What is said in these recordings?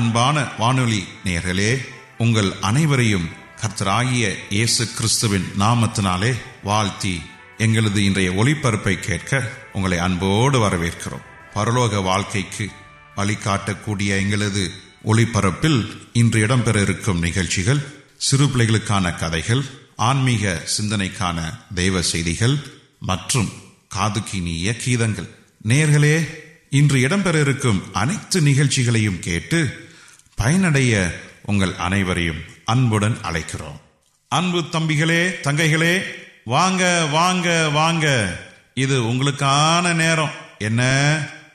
அன்பான வானொலி நேர்களே உங்கள் அனைவரையும் கர்த்தராகிய இயேசு கிறிஸ்துவின் நாமத்தினாலே வாழ்த்தி எங்களது இன்றைய ஒளிபரப்பை கேட்க உங்களை அன்போடு வரவேற்கிறோம். பரலோக வாழ்க்கைக்கு வழிகாட்டக்கூடிய எங்களது ஒளிபரப்பில் இன்று இடம்பெற இருக்கும் நிகழ்ச்சிகள் சிறு பிள்ளைகளுக்கான கதைகள் ஆன்மீக சிந்தனைக்கான தெய்வ செய்திகள் மற்றும் காதுக்கினிய கீதங்கள். நேர்களே இன்று இடம்பெற இருக்கும் அனைத்து நிகழ்ச்சிகளையும் கேட்டு பயனடைய உங்கள் அனைவரையும் அன்புடன் அழைக்கிறோம். அன்பு தம்பிகளே தங்கைகளே வாங்க வாங்க வாங்க. இது உங்களுக்கான நேரம். என்ன?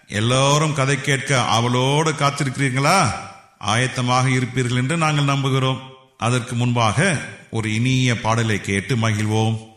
எல்லோரும் கதை கேட்க அவளோடு காத்திருக்கிறீங்களா ஆயத்தமாக இருப்பீர்கள் என்று நாங்கள் நம்புகிறோம். அதற்கு முன்பாக ஒரு இனிய பாடலை கேட்டு மகிழ்வோம்.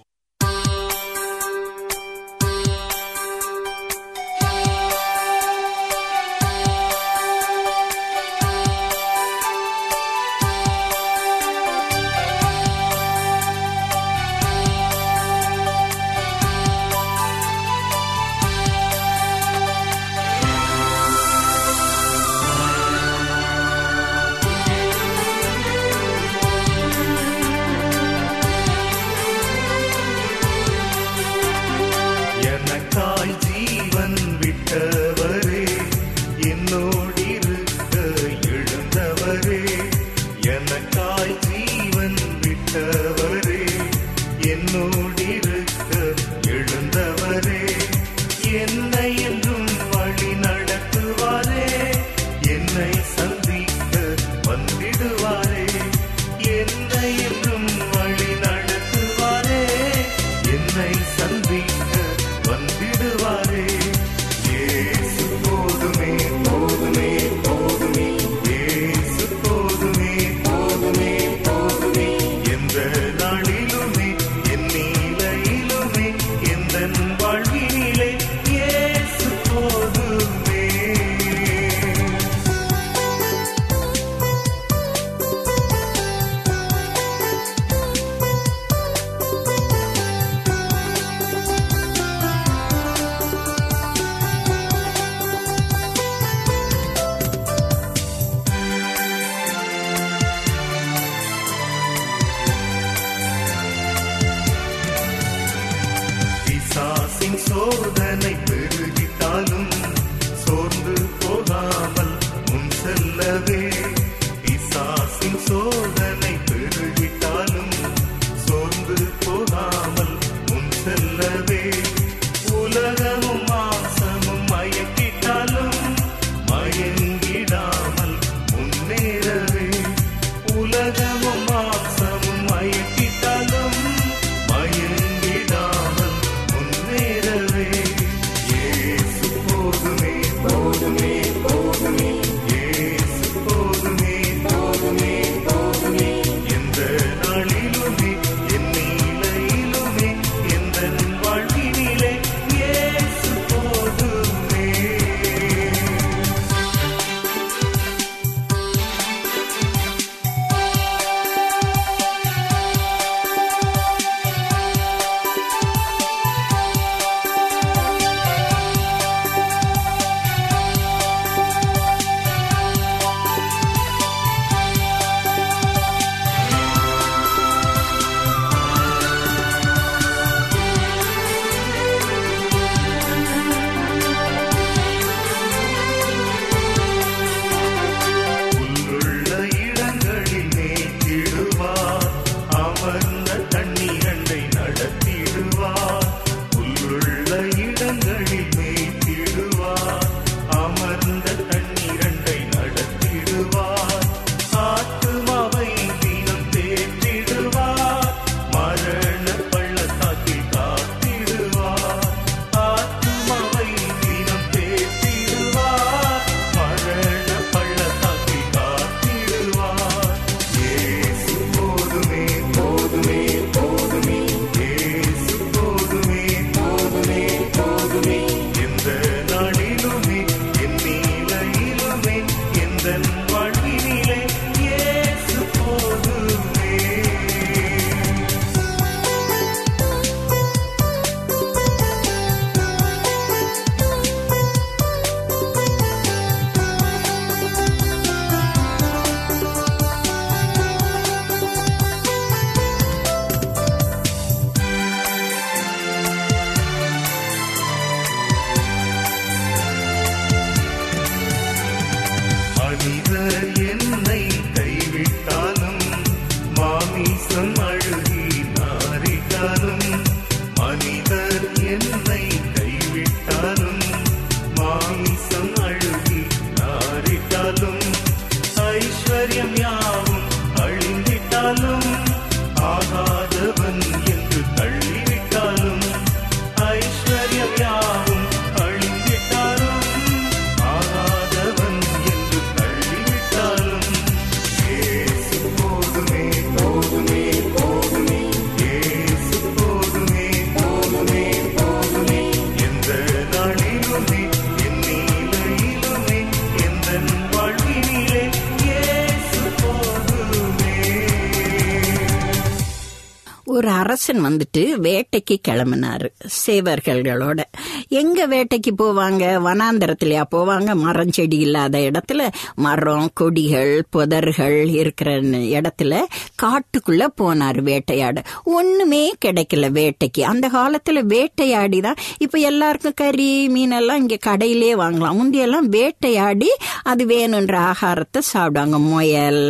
ஒரு அரசன் வந்துட்டு வேட்டைக்கு கிளம்பினாரு சேவர்களோட. எங்க வேட்டைக்கு போவாங்க? வனாந்தரத்திலயா போவாங்க? மரம் செடி இல்லாத இடத்துல மரம் கொடிகள் புதர்கள் இருக்கிற இடத்துல காட்டுக்குள்ள போனாரு வேட்டையாட. ஒண்ணுமே கிடைக்கல வேட்டைக்கு. அந்த காலத்துல வேட்டையாடி தான் இப்ப எல்லாருக்கும் கறி மீனெல்லாம் இங்க கடையிலே வாங்கலாம். முந்தையெல்லாம் வேட்டையாடி அது வேணுன்ற ஆகாரத்தை சாப்பிடுவாங்க. முயல்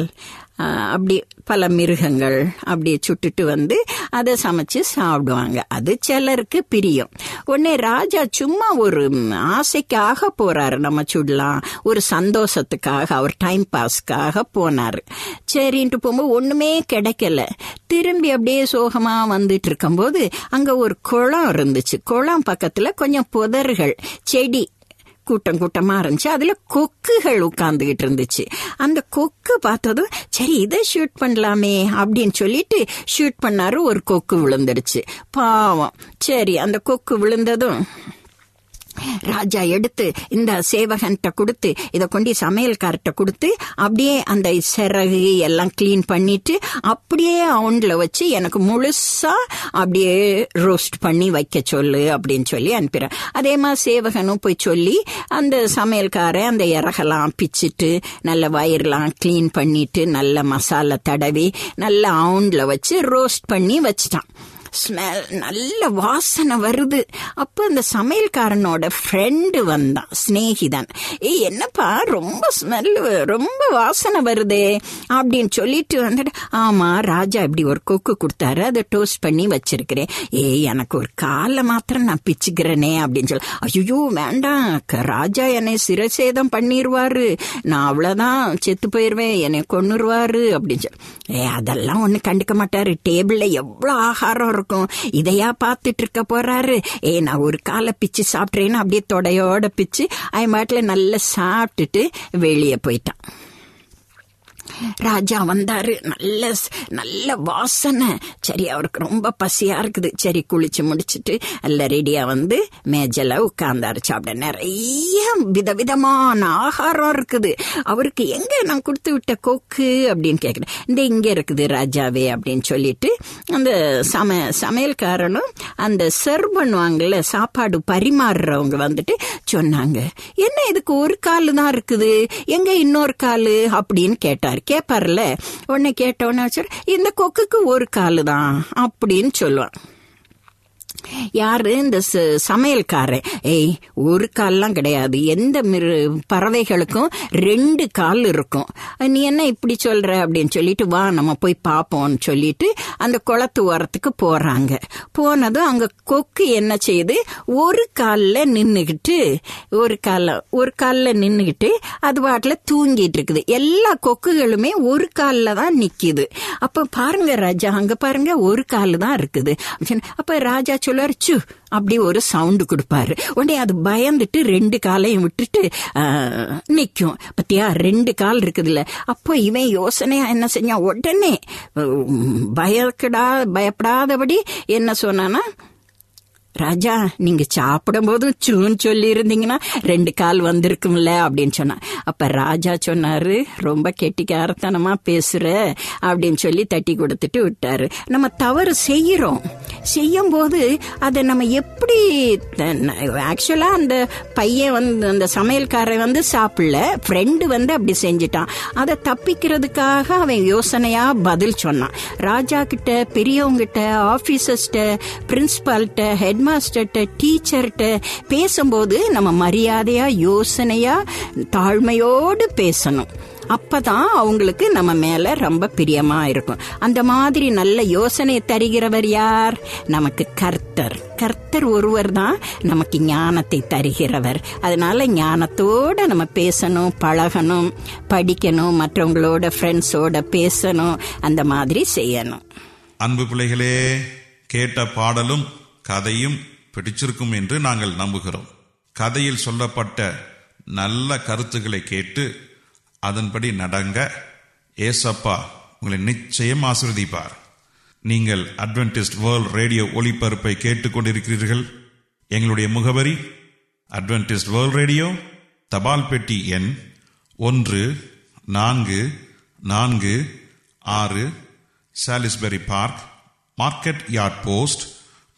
அப்படி பல மிருகங்கள் அப்படி சுட்டுட்டு வந்து அதை சமைச்சு சாப்பிடுவாங்க. அது சிலருக்கு பிரியம். உடனே ராஜா சும்மா ஒரு ஆசைக்காக போறாரு நம்ம சுடலாம். ஒரு சந்தோஷத்துக்காக அவர் டைம் பாஸ்க்காக போனாரு. சரின்ட்டு போகும்போது ஒண்ணுமே கிடைக்கல. திரும்பி அப்படியே சோகமா வந்துட்டு இருக்கும்போது அங்க ஒரு குளம் இருந்துச்சு. குளம் பக்கத்துல கொஞ்சம் புதர்கள் செடி கூட்டம் கூட்டமா இருந்துச்சு. அதுல கொக்குகள் உட்கார்ந்துகிட்டு இருந்துச்சு. அந்த கொக்கு பார்த்ததும் சரி இதை ஷூட் பண்ணலாமே அப்படின்னு சொல்லிட்டு ஷூட் பண்ணாரு ஒரு கொக்கு விழுந்துடுச்சு பாவம். சரி அந்த கொக்கு விழுந்ததும் ராஜா எடுத்து இந்த சேவகன்கிட்ட கொடுத்து இதை கொண்டு சமையல்கார்ட்ட கொடுத்து அப்படியே அந்த சிறகு எல்லாம் க்ளீன் பண்ணிட்டு அப்படியே அவன்ல வச்சு எனக்கு முழுசா அப்படியே ரோஸ்ட் பண்ணி வைக்க சொல்லு அப்படின்னு சொல்லி அனுப்பிடுறேன். அதே மாதிரி சேவகனும் போய் சொல்லி அந்த சமையல்காரன் அந்த இறகெல்லாம் பிச்சிட்டு நல்ல வயிறுலாம் க்ளீன் பண்ணிட்டு நல்ல மசாலா தடவி நல்ல அவனில் வச்சு ரோஸ்ட் பண்ணி வச்சிட்டான். ஸ்மெல் நல்ல வாசனை வருது. அப்போ அந்த சமையல்காரனோட ஃப்ரெண்டு வந்தான் சிநேகிதன் ஏய் என்னப்பா ரொம்ப ஸ்மெல் ரொம்ப வாசனை வருதே அப்படின்னு சொல்லிட்டு வந்துட்டு ஆமா ராஜா இப்படி ஒரு கொக்கு கொடுத்தாரு அதை டோஸ்ட் பண்ணி வச்சிருக்கிறேன். ஏய் எனக்கு ஒரு காலை மாத்திரம் நான் பிச்சுக்கிறேனே அப்படின்னு சொல்லி ஐயோ வேண்டாம் ராஜா என்னை சிரசேதம் பண்ணிடுவாரு நான் அவ்வளவுதான் செத்து போயிருவேன் என்னை கொன்னுருவாரு அப்படின்னு சொல்லி ஏ அதெல்லாம் ஒன்றும் கண்டுக்க மாட்டாரு. டேபிள்ல எவ்வளவு ஆகாரம் இருக்கும் இதையா பார்த்துட்டு இருக்க போறாரு. ஏ நான் ஒரு காலை பிச்சு சாப்பிட்றேன்னு அப்படியே தொடையோட பிச்சு அவன் மாட்டில் நல்லா சாப்பிட்டுட்டு வெளியே போயிட்டான். ராஜா வந்தாரு. நல்ல நல்ல வாசனை. சரி அவருக்கு ரொம்ப பசியா இருக்குது. சரி குளிச்சு முடிச்சிட்டு எல்லாம் ரெடியா வந்து மேஜல உட்கார்ந்தாரு. சாப்பிட நிறைய விதவிதமான ஆகாரம் இருக்குது. அவருக்கு எங்க நான் கொடுத்து விட்ட கொக்கு அப்படின்னு கேக்குறேன். இந்த இங்க இருக்குது ராஜாவே அப்படின்னு சொல்லிட்டு அந்த சம சமையல்காரனும் அந்த சர்வ் பண்ணுவாங்கல்ல சாப்பாடு பரிமாறுறவங்க வந்துட்டு சொன்னாங்க. என்ன இதுக்கு ஒரு காலு தான் இருக்குது? எங்க இன்னொரு காலு? அப்படின்னு கேட்டார். கேட்பார்ல உடனே கேட்டோன்னே வச்சு இந்த கொக்குக்கு ஒரு காலு தான் அப்படின்னு சொல்லுவான். யாரு? இந்த ச- சமையல்காரன் ஏய் ஒரு கால்லாம் கிடையாது. எந்த மிரு பறவைகளுக்கும் ரெண்டு கால் இருக்கும். நீ என்ன இப்படி சொல்ற? அப்படின்னு சொல்லிட்டு வா நம்ம போய் பார்ப்போம்னு சொல்லிட்டு அந்த குளத்து ஓரத்துக்கு போறாங்க. போனதும் அங்க கொக்கு என்ன செய்யுது ஒரு கால்ல நின்னுகிட்டு ஒரு கால ஒரு கால்ல நின்னுகிட்டு அது பாட்டுல தூங்கிட்டு இருக்குது எல்லா கொக்குகளுமே ஒரு கால்ல தான் நிக்குது. அப்ப பாருங்க ராஜா. அங்க பாருங்க ஒரு கால் தான் இருக்குது. அப்ப ராஜா சொல்லு சு அப்படி ஒரு சவுண்டு கொடுப்பாரு. உடனே அது பயந்துட்டு ரெண்டு காலையும் விட்டுட்டு நிற்கும் பத்தியா? ரெண்டு கால் இருக்குதுல்ல. அப்போ இவன் யோசனையா என்ன செஞ்சான்? உடனே பயக்கடா பயப்படாதபடி என்ன சொன்னானா ராஜா நீங்க சாப்பிடும் போதும் சூன்னு சொல்லி இருந்தீங்கன்னா ரெண்டு கால் வந்திருக்கும்ல அப்படின்னு சொன்னா. அப்ப ராஜா சொன்னாரு ரொம்ப கெட்டிக்காரத்தனமா பேசுற அப்படின்னு சொல்லி தட்டி கொடுத்துட்டு விட்டாரு. நம்ம தவறு செய்யறோம். செய்யும் போது அதை நம்ம எப்படி ஆக்சுவலா அந்த பையன் வந்து அந்த சமையல்காரன் வந்து சாப்பிடல ஃப்ரெண்டு வந்து அப்படி செஞ்சுட்டான். அதை தப்பிக்கிறதுக்காக அவன் யோசனையா பதில் சொன்னான். ராஜா கிட்ட பெரியவங்கிட்ட ஆபீசர்ஸ்ட பிரின்சிபால்கிட்ட ஹெட் ஹெட்மாஸ்டர்கிட்ட டீச்சர்கிட்ட பேசும்போது நம்ம மரியாதையாக யோசனையாக தாழ்மையோடு பேசணும். அப்பதான் அவங்களுக்கு நம்ம மேல ரொம்ப பிரியமா இருக்கும். அந்த மாதிரி நல்ல யோசனை தருகிறவர் யார்? நமக்கு கர்த்தர். கர்த்தர் ஒருவர் தான் நமக்கு ஞானத்தை தருகிறவர். அதனால ஞானத்தோட நம்ம பேசணும் பழகணும் படிக்கணும் மற்றவங்களோட ஃப்ரெண்ட்ஸோட பேசணும் அந்த மாதிரி செய்யணும். அன்பு பிள்ளைகளே கேட்ட பாடலும் கதையும் பிடிச்சிருக்கும் என்று நாங்கள் நம்புகிறோம். கதையில் சொல்லப்பட்ட நல்ல கருத்துக்களை கேட்டு அதன்படி நடங்க. ஏசப்பா உங்களை நிச்சயம் ஆசிர்வதிப்பார். நீங்கள் அட்வென்டிஸ்ட் வேர்ல்ட் ரேடியோ ஒளிபரப்பை கேட்டுக்கொண்டிருக்கிறீர்கள். எங்களுடைய முகவரி அட்வென்டிஸ்ட் வேர்ல்ட் ரேடியோ தபால் பெட்டி எண் ஒன்று நான்கு நான்கு ஆறு Salisbury park market yard post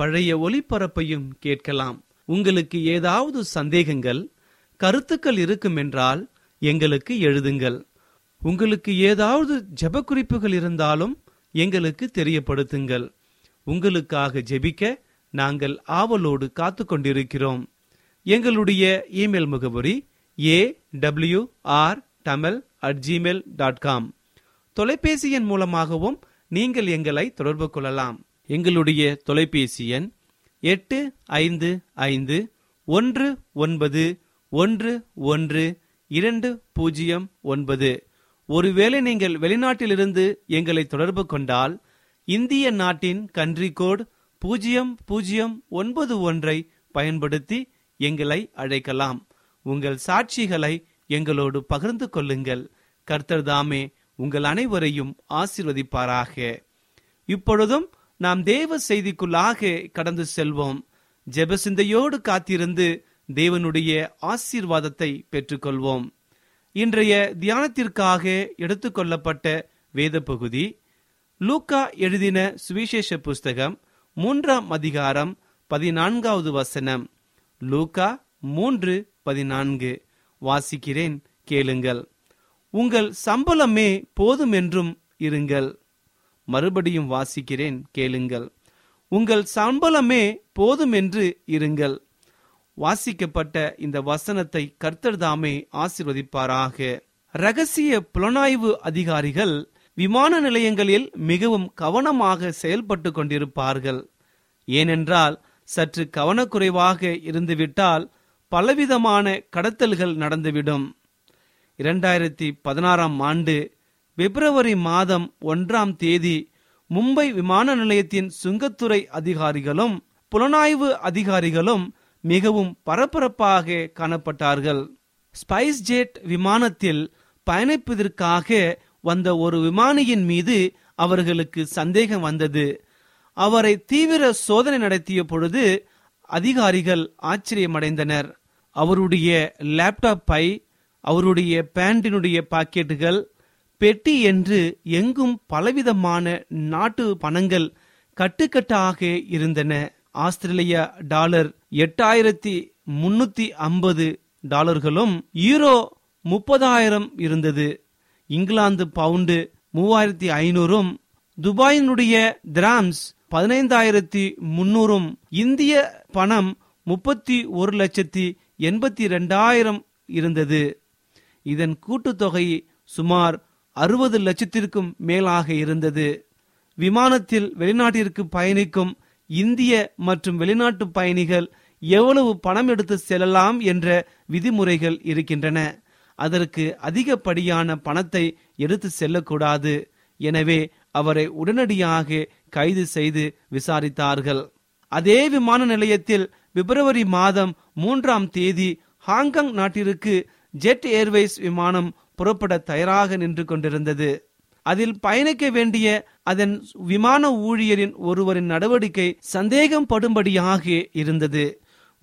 பழைய ஒலிபரப்பையும் கேட்கலாம். உங்களுக்கு ஏதாவது சந்தேகங்கள் கருத்துக்கள் இருக்கும் என்றால் எங்களுக்கு எழுதுங்கள். உங்களுக்கு ஏதாவது ஜெப குறிப்புகள் இருந்தாலும் எங்களுக்கு தெரியப்படுத்துங்கள். உங்களுக்காக ஜெபிக்க நாங்கள் ஆவலோடு காத்து கொண்டிருக்கிறோம் எங்களுடைய இமெயில் முகவரி A W R Tamil at Gmail dot com தொலைபேசி எண் மூலமாகவும் நீங்கள் எங்களை தொடர்பு கொள்ளலாம். எங்களுடைய தொலைபேசி எண் எட்டு ஐந்து ஐந்து ஒன்று ஒன்பது ஒன்று ஒன்று இரண்டு பூஜ்ஜியம் ஒன்பது. ஒருவேளை நீங்கள் வெளிநாட்டிலிருந்து எங்களை தொடர்பு கொண்டால் இந்திய நாட்டின் கன்ட்ரி கோட் பூஜ்ஜியம் பூஜ்ஜியம் ஒன்பது ஒன்றை பயன்படுத்தி எங்களை அழைக்கலாம். உங்கள் சாட்சிகளை எங்களோடு பகிர்ந்து கொள்ளுங்கள். கர்த்தர் தாமே உங்கள் அனைவரையும் ஆசிர்வதிப்பாராக. இப்பொழுதும் நாம் தேவ செய்திக்குள்ளாக கடந்து செல்வோம். ஜெபசிந்தையோடு காத்திருந்து தேவனுடைய ஆசீர்வாதத்தை பெற்றுக்கொள்வோம். இன்றைய தியானத்திற்காக எடுத்துக்கொள்ளப்பட்ட வேத பகுதி லூக்கா எழுதின சுவிசேஷ புஸ்தகம் மூன்றாம் அதிகாரம் பதினான்காவது வசனம். லூக்கா மூன்று பதினான்கு. வாசிக்கிறேன் கேளுங்கள். உங்கள் சம்பளமே போதும் என்றும் இருங்கள். மறுபடியும் வாசிக்கிறேன் கேளுங்கள். உங்கள் சம்பளமே போதும் என்று இருங்கள். வாசிக்கப்பட்ட இந்த வசனத்தை கர்த்தர்தாமே ஆசிர்வதிப்பாராக. ரகசிய புலனாய்வு அதிகாரிகள் விமான நிலையங்களில் மிகவும் கவனமாக செயல்பட்டு கொண்டிருப்பார்கள். ஏனென்றால் சற்று கவனக்குறைவாக இருந்துவிட்டால் பலவிதமான கடத்தல்கள் நடந்துவிடும். இரண்டாயிரத்தி பதினாறாம் ஆண்டு பிப்ரவரி மாதம் ஒன்றாம் தேதி மும்பை விமான நிலையத்தின் சுங்கத்துறை அதிகாரிகளும் புலனாய்வு அதிகாரிகளும் மிகவும் பரபரப்பாக காணப்பட்டார்கள். ஸ்பைஸ் ஜெட் விமானத்தில் பயணிப்பதற்காக வந்த ஒரு விமானியின் மீது அவர்களுக்கு சந்தேகம் வந்தது. அவரை தீவிர சோதனை நடத்திய பொழுது அதிகாரிகள் ஆச்சரியமடைந்தனர். அவருடைய லேப்டாப் பை அவருடைய பேண்டினுடைய பாக்கெட்டுகள் பெட்டி என்று எங்கும் பலவிதமான நாட்டு பணங்கள் கட்டுக்கட்டாக இருந்தன. ஆஸ்திரேலிய டாலர் எட்டாயிரத்தி முன்னூத்தி ஐம்பது டாலர்களும் ஈரோ முப்பதாயிரம் இருந்தது. இங்கிலாந்து பவுண்டு மூவாயிரத்தி ஐநூறும் துபாயினுடைய திராம்ஸ் பதினைந்தாயிரத்தி முன்னூறும் இந்திய பணம் முப்பத்தி ஒரு லட்சத்தி எண்பத்தி ரெண்டாயிரம் இருந்தது. இதன் கூட்டுத்தொகை சுமார் அறுபது லட்சத்திற்கும் மேலாக இருந்தது. விமானத்தில் வெளிநாட்டிற்கு பயணிக்கும் இந்திய மற்றும் வெளிநாட்டு பயணிகள் எவ்வளவு பணம் எடுத்து செல்லலாம் என்ற விதிமுறைகள் இருக்கின்றன. அதற்கு அதிகப்படியான பணத்தை எடுத்து செல்லக்கூடாது. எனவே அவரை உடனடியாக கைது செய்து விசாரித்தார்கள். அதே விமான நிலையத்தில் பிப்ரவரி மாதம் மூன்றாம் தேதி ஹாங்காங் நாட்டிற்கு ஜெட் ஏர்வேஸ் விமானம் புறப்பட தயாராக நின்று கொண்டிருந்தது. அதில் பயணிக்க வேண்டிய அதன் விமான ஊழியரின் ஒருவரின் நடவடிக்கை சந்தேகம் படும்படியாக இருந்தது.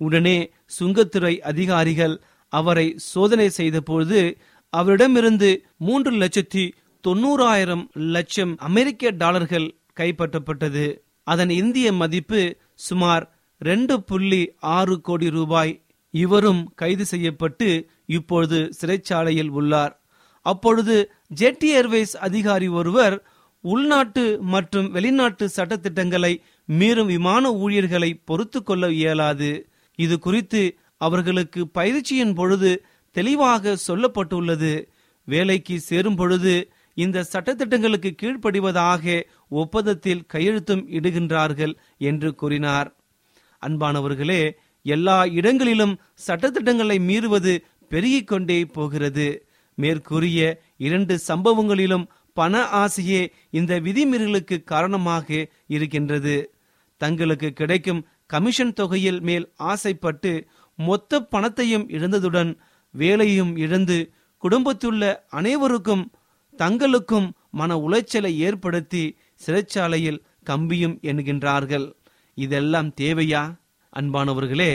உடனே சுங்கத்துறை அதிகாரிகள் அவரை சோதனை செய்தபோது அவரிடமிருந்து மூன்று லட்சத்தி தொண்ணூறாயிரம் லட்சம் அமெரிக்க டாலர்கள் கைப்பற்றப்பட்டது. அதன் இந்திய மதிப்பு சுமார் ரெண்டு புள்ளி ஆறு கோடி ரூபாய். இவரும் கைது செய்யப்பட்டு இப்பொழுது சிறைச்சாலையில் உள்ளார். அப்பொழுது ஜெட் ஏர்வேஸ் அதிகாரி ஒருவர் உள்நாட்டு மற்றும் வெளிநாட்டு சட்டத்திட்டங்களை மீறும் விமான ஊழியர்களை பொறுத்து கொள்ள இயலாது. இது குறித்து அவர்களுக்கு பயிற்சியின் பொழுது தெளிவாக சொல்லப்பட்டுள்ளது. வேலைக்கு சேரும் பொழுது இந்த சட்டத்திட்டங்களுக்கு கீழ்ப்படிவதாக ஒப்பந்தத்தில் கையெழுத்தும் இடுகின்றார்கள் என்று கூறினார். அன்பானவர்களே எல்லா இடங்களிலும் சட்டத்திட்டங்களை மீறுவது பெருகிக் கொண்டே போகிறது. மேற்கூறிய இரண்டு சம்பவங்களிலும் பண ஆசையே இந்த விதிமீறலுக்கு காரணமாக இருக்கின்றது. தங்களுக்கு கிடைக்கும் கமிஷன் தொகையில் மேல் ஆசைப்பட்டு மொத்த பணத்தையும் இழந்ததுடன் வேலையும் இழந்து குடும்பத்துள்ள அனைவருக்கும் தங்களுக்கும் மன உளைச்சலை ஏற்படுத்தி சிறைச்சாலையில் கம்பியும் என்கின்றார்கள் இதெல்லாம் தேவையா? அன்பானவர்களே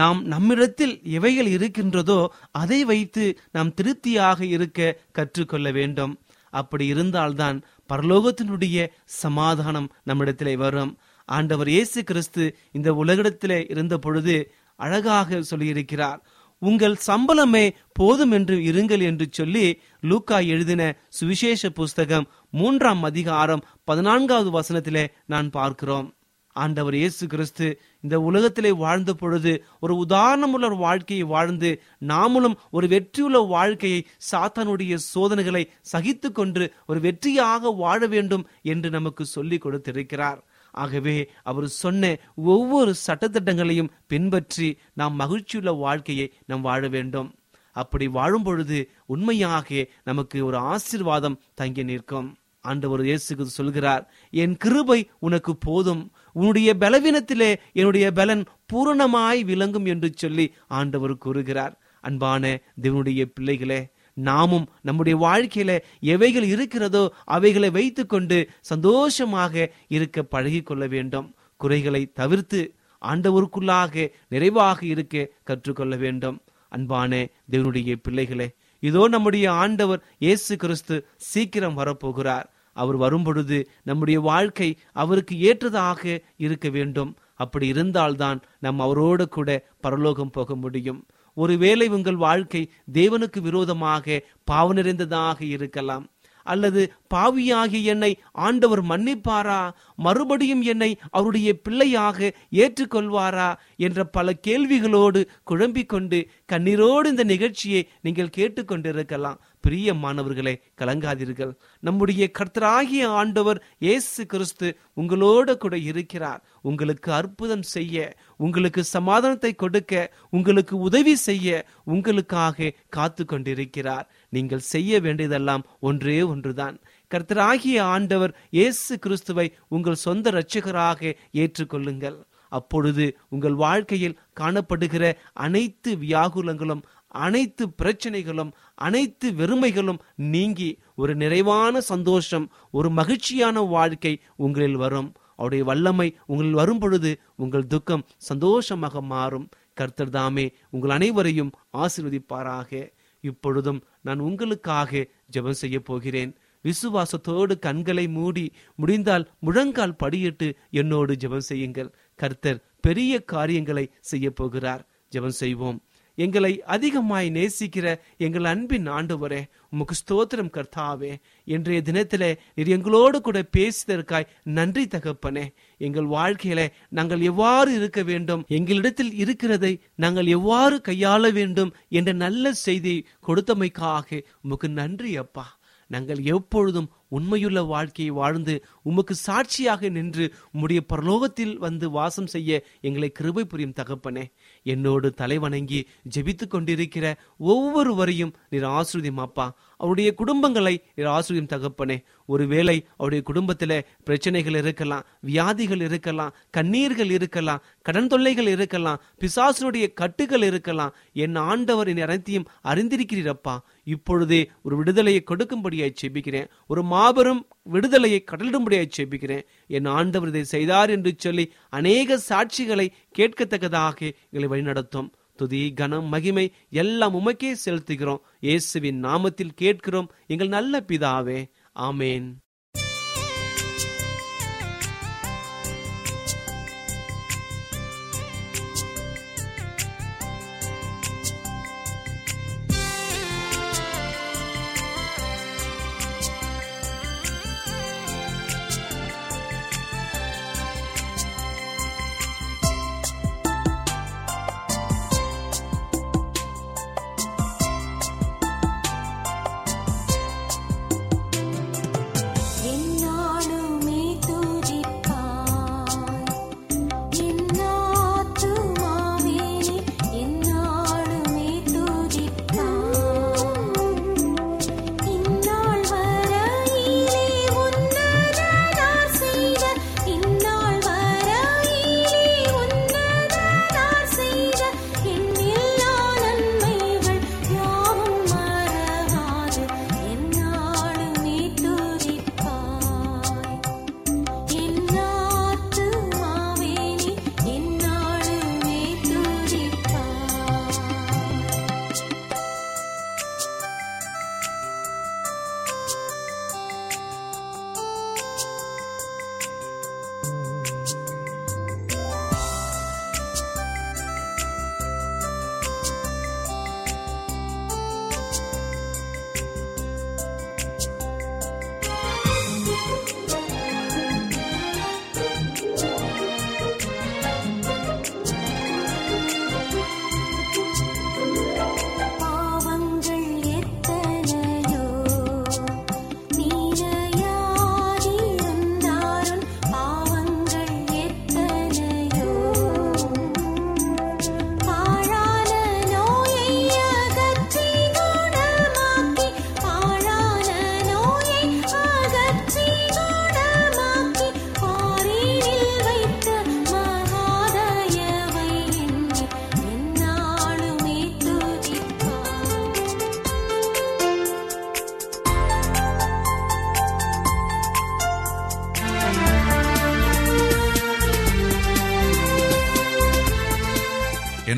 நாம் நம்மிடத்தில் எவைகள் இருக்கின்றதோ அதை வைத்து நாம் திருப்தியாக இருக்க கற்றுக்கொள்ள வேண்டும். அப்படி இருந்தால்தான் பரலோகத்தினுடைய சமாதானம் நம்மிடத்திலே வரும். ஆண்டவர் இயேசு கிறிஸ்து இந்த உலகிடத்திலே இருந்த பொழுது அழகாக சொல்லியிருக்கிறார். உங்கள் சம்பளமே போதும் என்று இருங்கள் என்று சொல்லி லூக்கா எழுதின சுவிசேஷ புஸ்தகம் மூன்றாம் அதிகாரம் பதினான்காவது வசனத்திலே நான் பார்க்கிறோம். ஆண்டவர் இயேசு கிறிஸ்து இந்த உலகத்திலே வாழ்ந்த பொழுது ஒரு உதாரணமுள்ள ஒரு வாழ்க்கையை வாழ்ந்து நாமளும் ஒரு வெற்றியுள்ள வாழ்க்கையை சாத்தானுடைய சோதனைகளை சகித்து கொண்டு ஒரு வெற்றியாக வாழ வேண்டும் என்று நமக்கு சொல்லிக் கொடுத்திருக்கிறார். ஆகவே அவர் சொன்ன ஒவ்வொரு சட்டத்திட்டங்களையும் பின்பற்றி நாம் மகிழ்ச்சியுள்ள வாழ்க்கையை நாம் வாழ வேண்டும். அப்படி வாழும் பொழுது உண்மையாக நமக்கு ஒரு ஆசிர்வாதம் தங்கி நிற்கும். ஆண்டவர் இயேசுக்கு சொல்கிறார் என் கிருபை உனக்கு போதும். உன்னுடைய பலவீனத்திலே என்னுடைய பலன் பூரணமாய் விளங்கும் என்று சொல்லி ஆண்டவர் கூறுகிறார். அன்பான தேவனுடைய பிள்ளைகளே நாமும் நம்முடைய வாழ்க்கையில எவைகள் இருக்கிறதோ அவைகளை வைத்துக்கொண்டு சந்தோஷமாக இருக்க பழகி கொள்ள வேண்டும். குறைகளை தவிர்த்து ஆண்டவருக்குள்ளாக நிறைவாக இருக்க கற்றுக்கொள்ள வேண்டும். அன்பான தேவனுடைய பிள்ளைகளே இதோ நம்முடைய ஆண்டவர் இயேசு கிறிஸ்து சீக்கிரம் வரப்போகிறார். அவர் வரும்பொழுது நம்முடைய வாழ்க்கை அவருக்கு ஏற்றதாக இருக்க வேண்டும். அப்படி இருந்தால்தான் நாம் அவரோடு கூட பரலோகம் போக முடியும். ஒருவேளை உங்கள் வாழ்க்கை தேவனுக்கு விரோதமாக பாவ நிறைந்ததாக இருக்கலாம். அல்லது பாவியாகிய என்னை ஆண்டவர் மன்னிப்பாரா? மறுபடியும் என்னை அவருடைய பிள்ளையாக ஏற்றுக்கொள்வாரா? என்ற பல கேள்விகளோடு குழம்பிக் கொண்டு கண்ணீரோடு இந்த நிகழ்ச்சியை நீங்கள் கேட்டுக்கொண்டிருக்கலாம். பிரியமானவர்களே கலங்காதீர்கள். நம்முடைய கர்த்தராகிய ஆண்டவர் இயேசு கிறிஸ்து உங்களோடு கூட இருக்கிறார். உங்களுக்கு அற்புதம் செய்ய உங்களுக்கு சமாதானத்தை கொடுக்க உங்களுக்கு உதவி செய்ய உங்களுக்காக காத்து கொண்டிருக்கிறார். நீங்கள் செய்ய வேண்டியதெல்லாம் ஒன்றே ஒன்றுதான். கர்த்தராகிய ஆண்டவர் இயேசு கிறிஸ்துவை உங்கள் சொந்த இரட்சகராக ஏற்றுக்கொள்ளுங்கள். அப்பொழுது உங்கள் வாழ்க்கையில் காணப்படுகிற அனைத்து வியாகுலங்களும் அனைத்து பிரச்சனைகளும் அனைத்து வெறுமைகளும் நீங்கி ஒரு நிறைவான சந்தோஷம் ஒரு மகிழ்ச்சியான வாழ்க்கை உங்களில் வரும். அவருடைய வல்லமை உங்களில் வரும் பொழுது உங்கள் துக்கம் சந்தோஷமாக மாறும். கர்த்தர் தாமே உங்கள் அனைவரையும் ஆசீர்வதிப்பாராக. இப்பொழுதும் நான் உங்களுக்காக ஜெபம் செய்ய போகிறேன். விசுவாசத்தோடு கண்களை மூடி முடிந்தால் முழங்கால் படியிட்டு என்னோடு ஜெபம் செய்யுங்கள். கர்த்தர் பெரிய காரியங்களை செய்ய போகிறார். ஜெபம் செய்வோம். எங்களை அதிகமாய் நேசிக்கிற எங்கள் அன்பின் ஆண்டவரே உமக்கு ஸ்தோத்திரம் கர்த்தாவே. இன்றைய தினத்திலே நீர் எங்களோடு கூட பேசியதற்காய் நன்றி தகப்பனே. எங்கள் வாழ்க்கையில நாங்கள் எவ்வாறு இருக்க வேண்டும் எங்களிடத்தில் இருக்கிறதை நாங்கள் எவ்வாறு கையாள வேண்டும் என்ற நல்ல செய்தி கொடுத்தமைக்காக உமக்கு நன்றி அப்பா. நாங்கள் எப்பொழுதும் உண்மையுள்ள வாழ்க்கையை வாழ்ந்து உமக்கு சாட்சியாக நின்று உம்முடைய பரலோகத்தில் வந்து வாசம் செய்ய எங்களை கிருபை புரியும் தகப்பனே. என்னோடு தலைவணங்கி ஜெபித்து கொண்டிருக்கிற ஒவ்வொருவரையும் நீர் ஆசிரியம் அப்பா அவருடைய குடும்பங்களை நீர் ஆசிரியம் தகப்பனே. ஒருவேளை அவருடைய குடும்பத்தில் பிரச்சனைகள் இருக்கலாம் வியாதிகள் இருக்கலாம் கண்ணீர்கள் இருக்கலாம் கடன் தொல்லைகள் இருக்கலாம் பிசாசனுடைய கட்டுகள் இருக்கலாம். என் ஆண்டவர் என் அனைத்தையும் அறிந்திருக்கிறீரப்பா இப்பொழுதே ஒரு விடுதலையை கொடுக்கும்படியாய் செபிக்கிறேன் ஒரு மா மாபெரும் விடுதலையை கடலிடும்படியாய் செபிக்கிறேன். என் ஆண்டவர் இதை செய்தார் என்று சொல்லி அநேக சாட்சிகளை கேட்கத்தக்கதாக எங்களை வழிநடத்தும். துதி கனம் மகிமை எல்லாம் உமக்கே செலுத்துகிறோம். இயேசுவின் நாமத்தில் கேட்கிறோம். எங்கள் நல்ல பிதாவே. ஆமேன்.